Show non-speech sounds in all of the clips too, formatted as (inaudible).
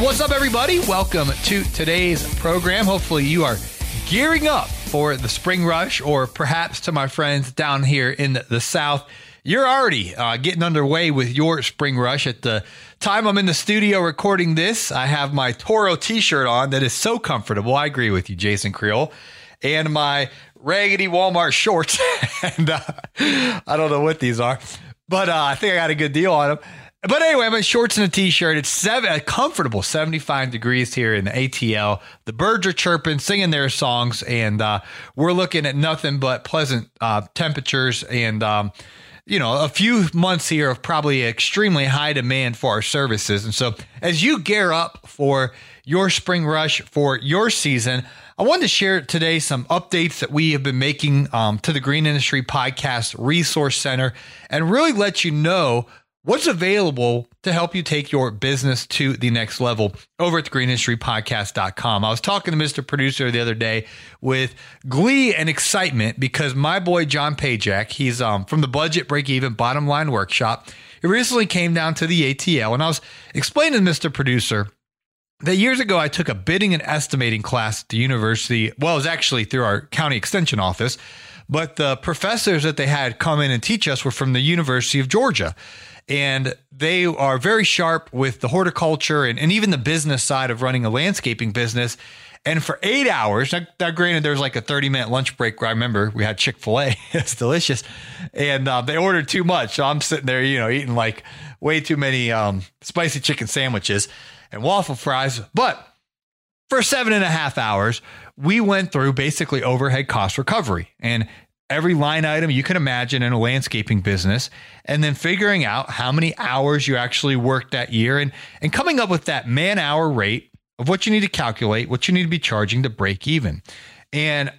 What's up, everybody? Welcome to today's program. Hopefully, you are gearing up for the spring rush, or perhaps to my friends down here in the South, you're already uh, getting underway with your spring rush. At the time I'm in the studio recording this, I have my Toro t shirt on that is so comfortable. I agree with you, Jason Creel, and my raggedy Walmart shorts. (laughs) and uh, I don't know what these are, but uh, I think I got a good deal on them. But anyway, I'm in shorts and a t-shirt. It's seven, a comfortable 75 degrees here in the ATL. The birds are chirping, singing their songs, and uh, we're looking at nothing but pleasant uh, temperatures and. Um, you know, a few months here of probably extremely high demand for our services. And so, as you gear up for your spring rush for your season, I wanted to share today some updates that we have been making um, to the Green Industry Podcast Resource Center and really let you know what's available to help you take your business to the next level over at the greenindustrypodcast.com. I was talking to Mr. Producer the other day with glee and excitement because my boy John Pajak, he's um, from the Budget Break Even Bottom Line Workshop. He recently came down to the ATL and I was explaining to Mr. Producer that years ago I took a bidding and estimating class at the university. Well, it was actually through our county extension office, but the professors that they had come in and teach us were from the University of Georgia and they are very sharp with the horticulture and, and even the business side of running a landscaping business. And for eight hours, now, now granted, there's like a 30 minute lunch break where I remember we had Chick fil A. (laughs) it's delicious. And uh, they ordered too much. So I'm sitting there, you know, eating like way too many um, spicy chicken sandwiches and waffle fries. But for seven and a half hours, we went through basically overhead cost recovery. And every line item you can imagine in a landscaping business and then figuring out how many hours you actually worked that year and, and coming up with that man hour rate of what you need to calculate, what you need to be charging to break even. And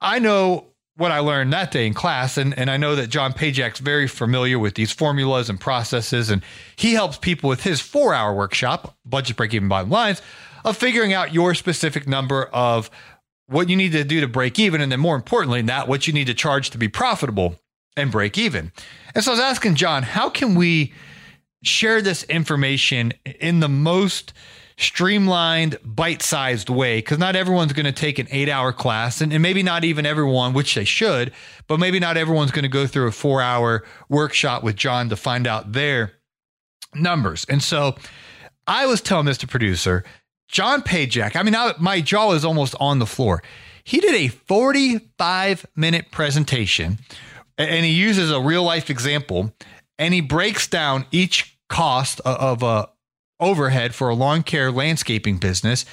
I know what I learned that day in class, and, and I know that John Pajak's very familiar with these formulas and processes, and he helps people with his four hour workshop, Budget Break Even Bottom Lines, of figuring out your specific number of what you need to do to break even, and then more importantly, not what you need to charge to be profitable and break even. And so I was asking John, how can we share this information in the most streamlined, bite sized way? Because not everyone's going to take an eight hour class, and, and, maybe not even everyone, which they should, but maybe not everyone's going to go through a four hour workshop with John to find out their numbers. And so I was telling Mr. Producer, John Pajak, I mean, I, my jaw is almost on the floor. He did a 45 minute presentation and he uses a real life example and he breaks down each cost of a overhead for a lawn care landscaping business.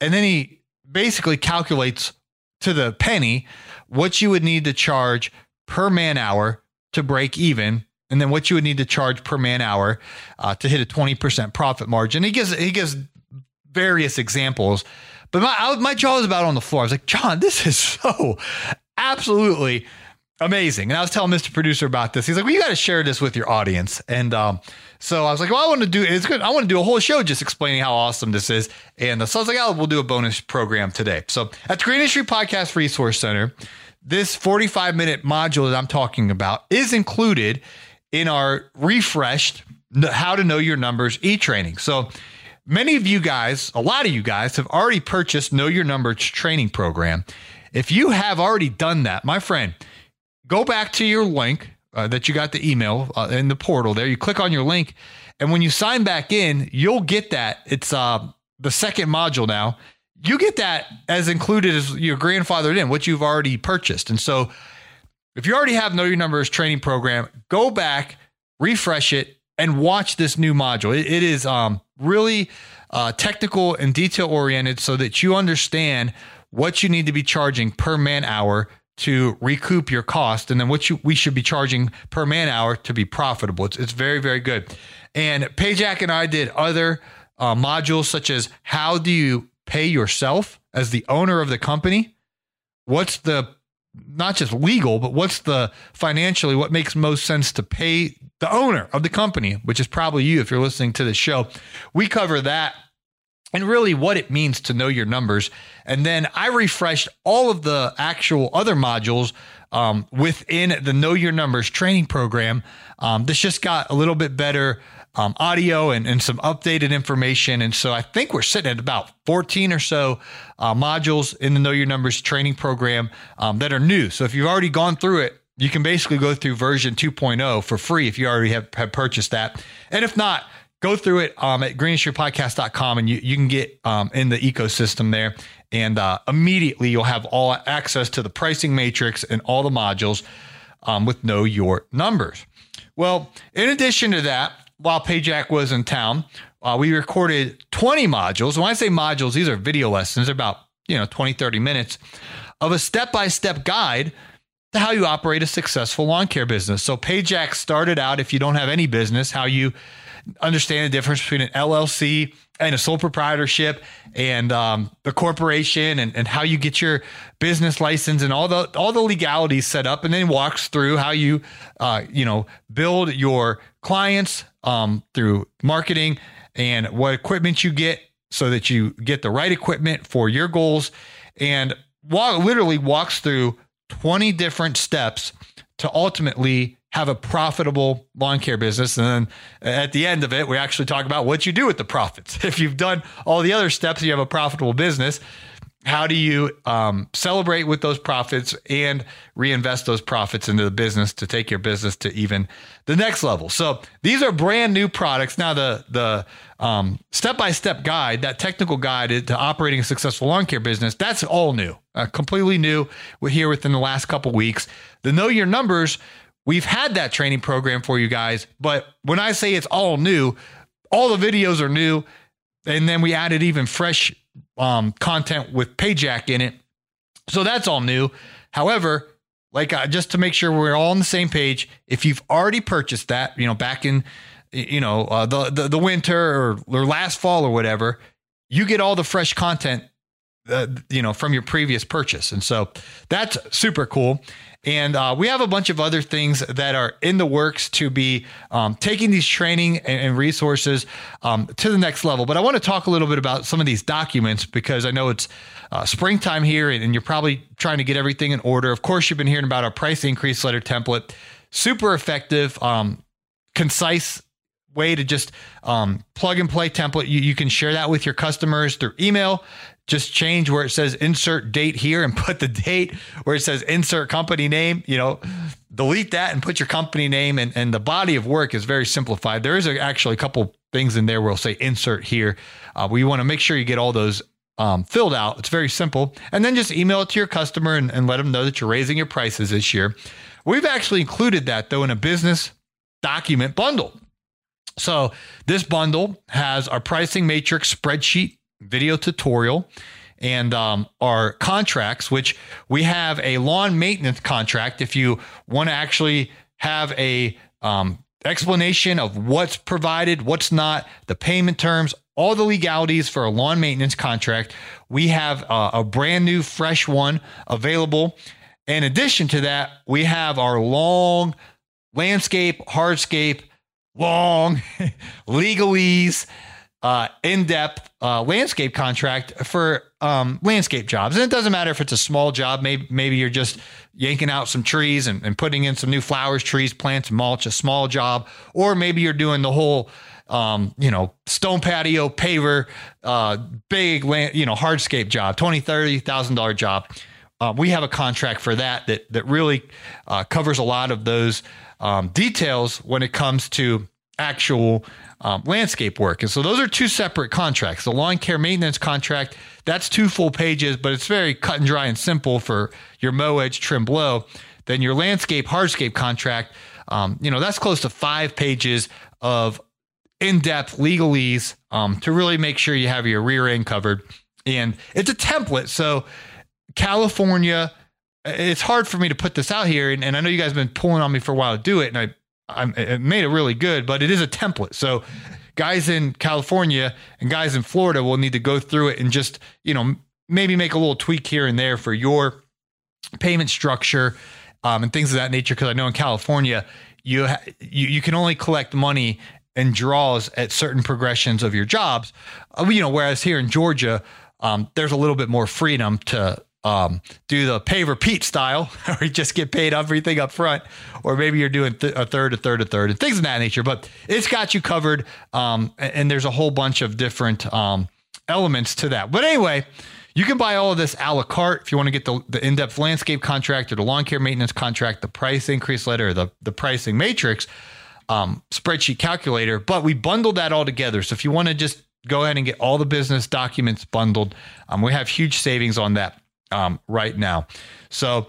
And then he basically calculates to the penny what you would need to charge per man hour to break even and then what you would need to charge per man hour uh, to hit a 20% profit margin. He gives he gives various examples. But my I, my jaw was about on the floor. I was like, John, this is so absolutely amazing. And I was telling Mr. Producer about this. He's like, well, you got to share this with your audience. And um, so I was like, well, I want to do it's good. I want to do a whole show just explaining how awesome this is. And so I was like, oh, we'll do a bonus program today. So at the Green Industry Podcast Resource Center, this 45 minute module that I'm talking about is included in our refreshed How to Know Your Numbers e training. So Many of you guys, a lot of you guys, have already purchased Know Your Numbers training program. If you have already done that, my friend, go back to your link uh, that you got the email uh, in the portal there. You click on your link, and when you sign back in, you'll get that. It's uh, the second module now. You get that as included as your grandfathered in, what you've already purchased. And so if you already have Know Your Numbers training program, go back, refresh it, and watch this new module. it, it is um, really uh, technical and detail oriented so that you understand what you need to be charging per man hour to recoup your cost and then what you, we should be charging per man hour to be profitable. It's, it's very, very good. And Pajak and I did other uh, modules such as how do you pay yourself as the owner of the company? What's the not just legal, but what's the financially what makes most sense to pay the owner of the company, which is probably you if you're listening to the show. We cover that and really what it means to know your numbers. And then I refreshed all of the actual other modules um, within the Know Your Numbers training program. Um, this just got a little bit better um, audio and, and some updated information. And so I think we're sitting at about 14 or so uh, modules in the Know Your Numbers training program um, that are new. So if you've already gone through it, you can basically go through version 2.0 for free if you already have, have purchased that. And if not, go through it um, at greenindustrypodcast.com and you, you can get um, in the ecosystem there. And uh, immediately you'll have all access to the pricing matrix and all the modules um, with Know Your Numbers. Well, in addition to that, while Pajak was in town, uh, we recorded 20 modules. When I say modules, these are video lessons. About, you know, 20, 30 minutes of a step-by-step guide to how you operate a successful lawn care business. So Pajak started out, if you don't have any business, how you understand the difference between an LLC and a sole proprietorship and um, the corporation and, and how you get your business license and all the all the legalities set up and then walks through how you uh, you know build your clients um, through marketing and what equipment you get so that you get the right equipment for your goals and walk, literally walks through 20 different steps to ultimately have a profitable lawn care business. And then at the end of it, we actually talk about what you do with the profits. (laughs) If you've done all the other steps, you have a profitable business. How do you um, celebrate with those profits and reinvest those profits into the business to take your business to even the next level? So these are brand new products. Now the the step by step guide, that technical guide to operating a successful lawn care business, that's all new, uh, completely new. We're here within the last couple weeks. The know your numbers We've had that training program for you guys, but when I say it's all new, all the videos are new. And then we added even fresh um, content with Pajak in it. So that's all new. However, like uh, just to make sure we're all on the same page, if you've already purchased that, you know, back in, you know, uh, the, the, the winter or, or last fall or whatever, you get all the fresh content, uh, you know, from your previous purchase. And so that's super cool. And uh, we have a bunch of other things that are in the works to be um, taking these training and, and resources um, to the next level. But I want to talk a little bit about some of these documents because I know it's uh, springtime here and, and you're probably trying to get everything in order. Of course, you've been hearing about our price increase letter template. Super effective, um, concise way to just um, plug and play template. You, you, can share that with your customers through email just change where it says insert date here and (laughs) put the date where it says insert company name, you know, delete that and put your company name and, and the body of work is very simplified. There is a, actually a couple things in there where we'll say insert here. Uh, we want to make sure you get all those um, filled out. It's very simple. And then just email it to your customer and, and let them know that you're raising your prices this year. We've actually included that though in a business document bundle. So this bundle has our pricing matrix spreadsheet video tutorial and um, our contracts, which we have a lawn maintenance contract. If you want to actually have a um, explanation of what's provided, what's not, the payment terms, all the legalities for a lawn maintenance contract, we have a, a brand new, fresh one available. In addition to that, we have our long landscape, hardscape, long (laughs) legalese uh, in-depth uh, landscape contract for um, landscape jobs. And it doesn't matter if it's a small job. Maybe maybe you're just yanking out some trees and, and putting in some new flowers, trees, plants, mulch. A small job, or maybe you're doing the whole. Um, you know, stone patio, paver, uh, big land, you know, hardscape job, twenty, thirty thousand dollar job. uh, we have a contract for that that that really uh, covers a lot of those um, details when it comes to actual um, landscape work. And so those are two separate contracts. The lawn care maintenance contract, that's two full pages, but it's very cut and dry and simple for your mow edge trim blow. Then your landscape hardscape contract, um, you know, that's close to five pages of in-depth legalese um, to really make sure you have your rear end covered. And it's a template. So California, it's hard for me to put this out here. And, and I know you guys have been pulling on me for a while to do it. And I I made it really good, but it is a template. So guys in California and guys in Florida will need to go through it and just, you know, maybe make a little tweak here and there for your payment structure um, and things of that nature. Because I know in California, you, ha- you you can only collect money and draws at certain progressions of your jobs. Uh, you know, whereas here in Georgia, um, there's a little bit more freedom to um, do the pay repeat style, (laughs) or you just get paid everything up front, or maybe you're doing th- a third, a third, a third, and things of that nature. But it's got you covered, um, and, and, there's a whole bunch of different um, elements to that. But anyway, you can buy all of this a la carte if you want to get the, the in-depth landscape contract or the lawn care maintenance contract, the price increase letter, the the pricing matrix um, spreadsheet calculator. But we bundled that all together. So if you want to just go ahead and get all the business documents bundled, um, we have huge savings on that um, right now. So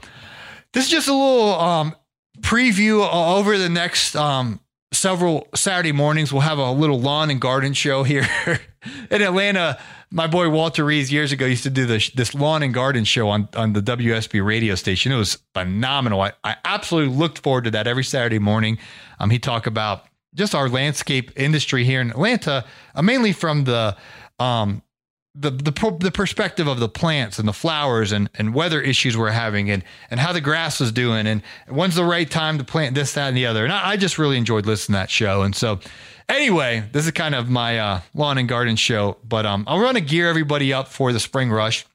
this is just a little um, preview over the next um, several Saturday mornings. We'll have a little lawn and garden show here (laughs) in Atlanta. My boy Walter Reeves years ago used to do this this lawn and garden show on, on the WSB radio station. It was phenomenal. I, I absolutely looked forward to that every Saturday morning. Um, he talked about just our landscape industry here in Atlanta, uh, mainly from the um, the the the perspective of the plants and the flowers and and weather issues we're having and and how the grass is doing and when's the right time to plant this that and the other. And I, I just really enjoyed listening to that show. And so anyway this is kind of my uh, lawn and garden show but um I want to gear everybody up for the spring rush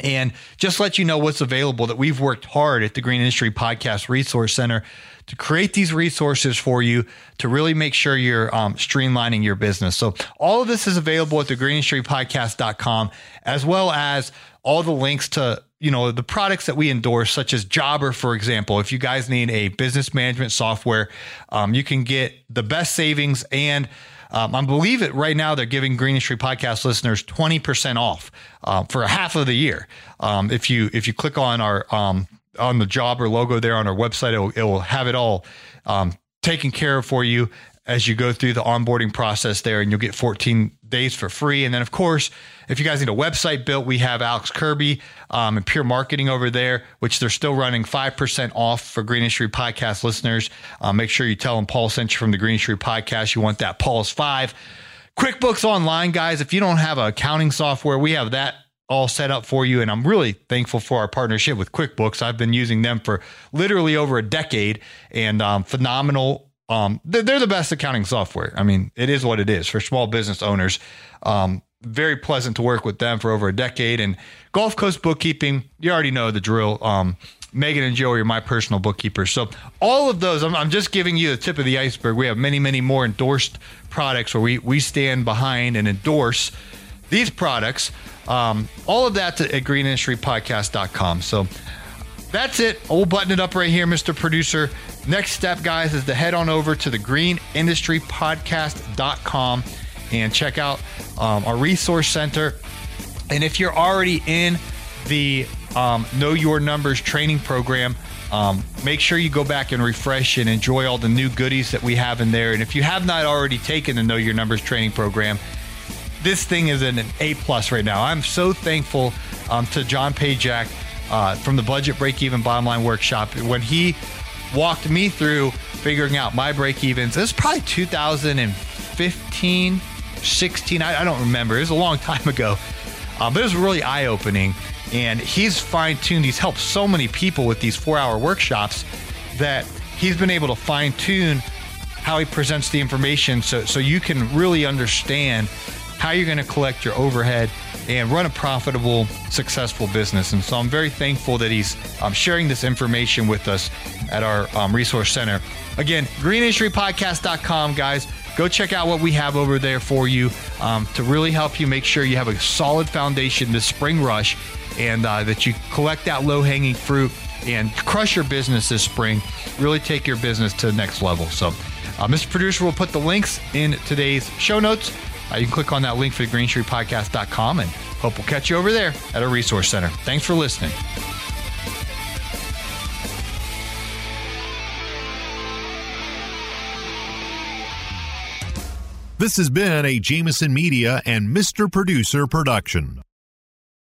and just let you know what's available that we've worked hard at the Green Industry Podcast Resource Center to create these resources for you to really make sure you're um, streamlining your business. So all of this is available at the greenindustrypodcast.com, as well as all the links to you know the products that we endorse such as jobber for example if you guys need a business management software um, you can get the best savings and um, I believe it right now they're giving Green Industry Podcast listeners 20% off uh, for a half of the year. Um, if you if you click on our um, on the jobber logo there on our website. It will, it will have it all um, taken care of for you as you go through the onboarding process there, and you'll get 14 days for free. And then, of course, if you guys need a website built, we have Alex Kirby um, and Pure Marketing over there, which they're still running 5% off for Green Industry Podcast listeners. Uh, make sure you tell them Paul sent you from the Green Industry Podcast. You want that Paul's 5. QuickBooks Online, guys, if you don't have accounting software, we have that all set up for you. And I'm really thankful for our partnership with QuickBooks. I've been using them for literally over a decade and um, phenomenal. Um, they're, the best accounting software. I mean, it is what it is for small business owners. Um, very pleasant to work with them for over a decade. And Gulf Coast Bookkeeping, you already know the drill. Um, Megan and Joey are my personal bookkeepers. So all of those, I'm, I'm, just giving you the tip of the iceberg. We have many, many more endorsed products where we we stand behind and endorse these products. Um, all of that at greenindustrypodcast.com. So that's it. We'll button it up right here, Mr. Producer. Next step, guys, is to head on over to the greenindustrypodcast.com and check out um, our resource center. And if you're already in the um, Know Your Numbers training program, um, make sure you go back and refresh and enjoy all the new goodies that we have in there. And if you have not already taken the Know Your Numbers training program, this thing is in an A plus right now. I'm so thankful um, to John Pajak uh, from the Budget Break Even Bottom Line Workshop when he walked me through figuring out my break evens. This is probably 2015, 16. I, I, don't remember. It was a long (laughs) time ago, uh, but it was really eye opening. And he's fine tuned. He's helped so many people with these four hour workshops that he's been able to fine tune how he presents the information so, so you can really understand how you're going to collect your overhead and run a profitable, successful business. And so I'm very thankful that he's um, sharing this information with us at our um, resource center. Again, greenindustrypodcast.com, guys. go check out what we have over there for you um, to really help you make sure you have a solid foundation this spring rush and uh, that you collect that low hanging fruit and crush your business this spring. Really take your business to the next level. So, uh, Mr. Producer will put the links in today's show notes. Uh, you can click on that link for the greenstreetpodcast.com and hope we'll catch you over there at our resource center. Thanks for listening. This has been a Jameson Media and Mr. Producer production.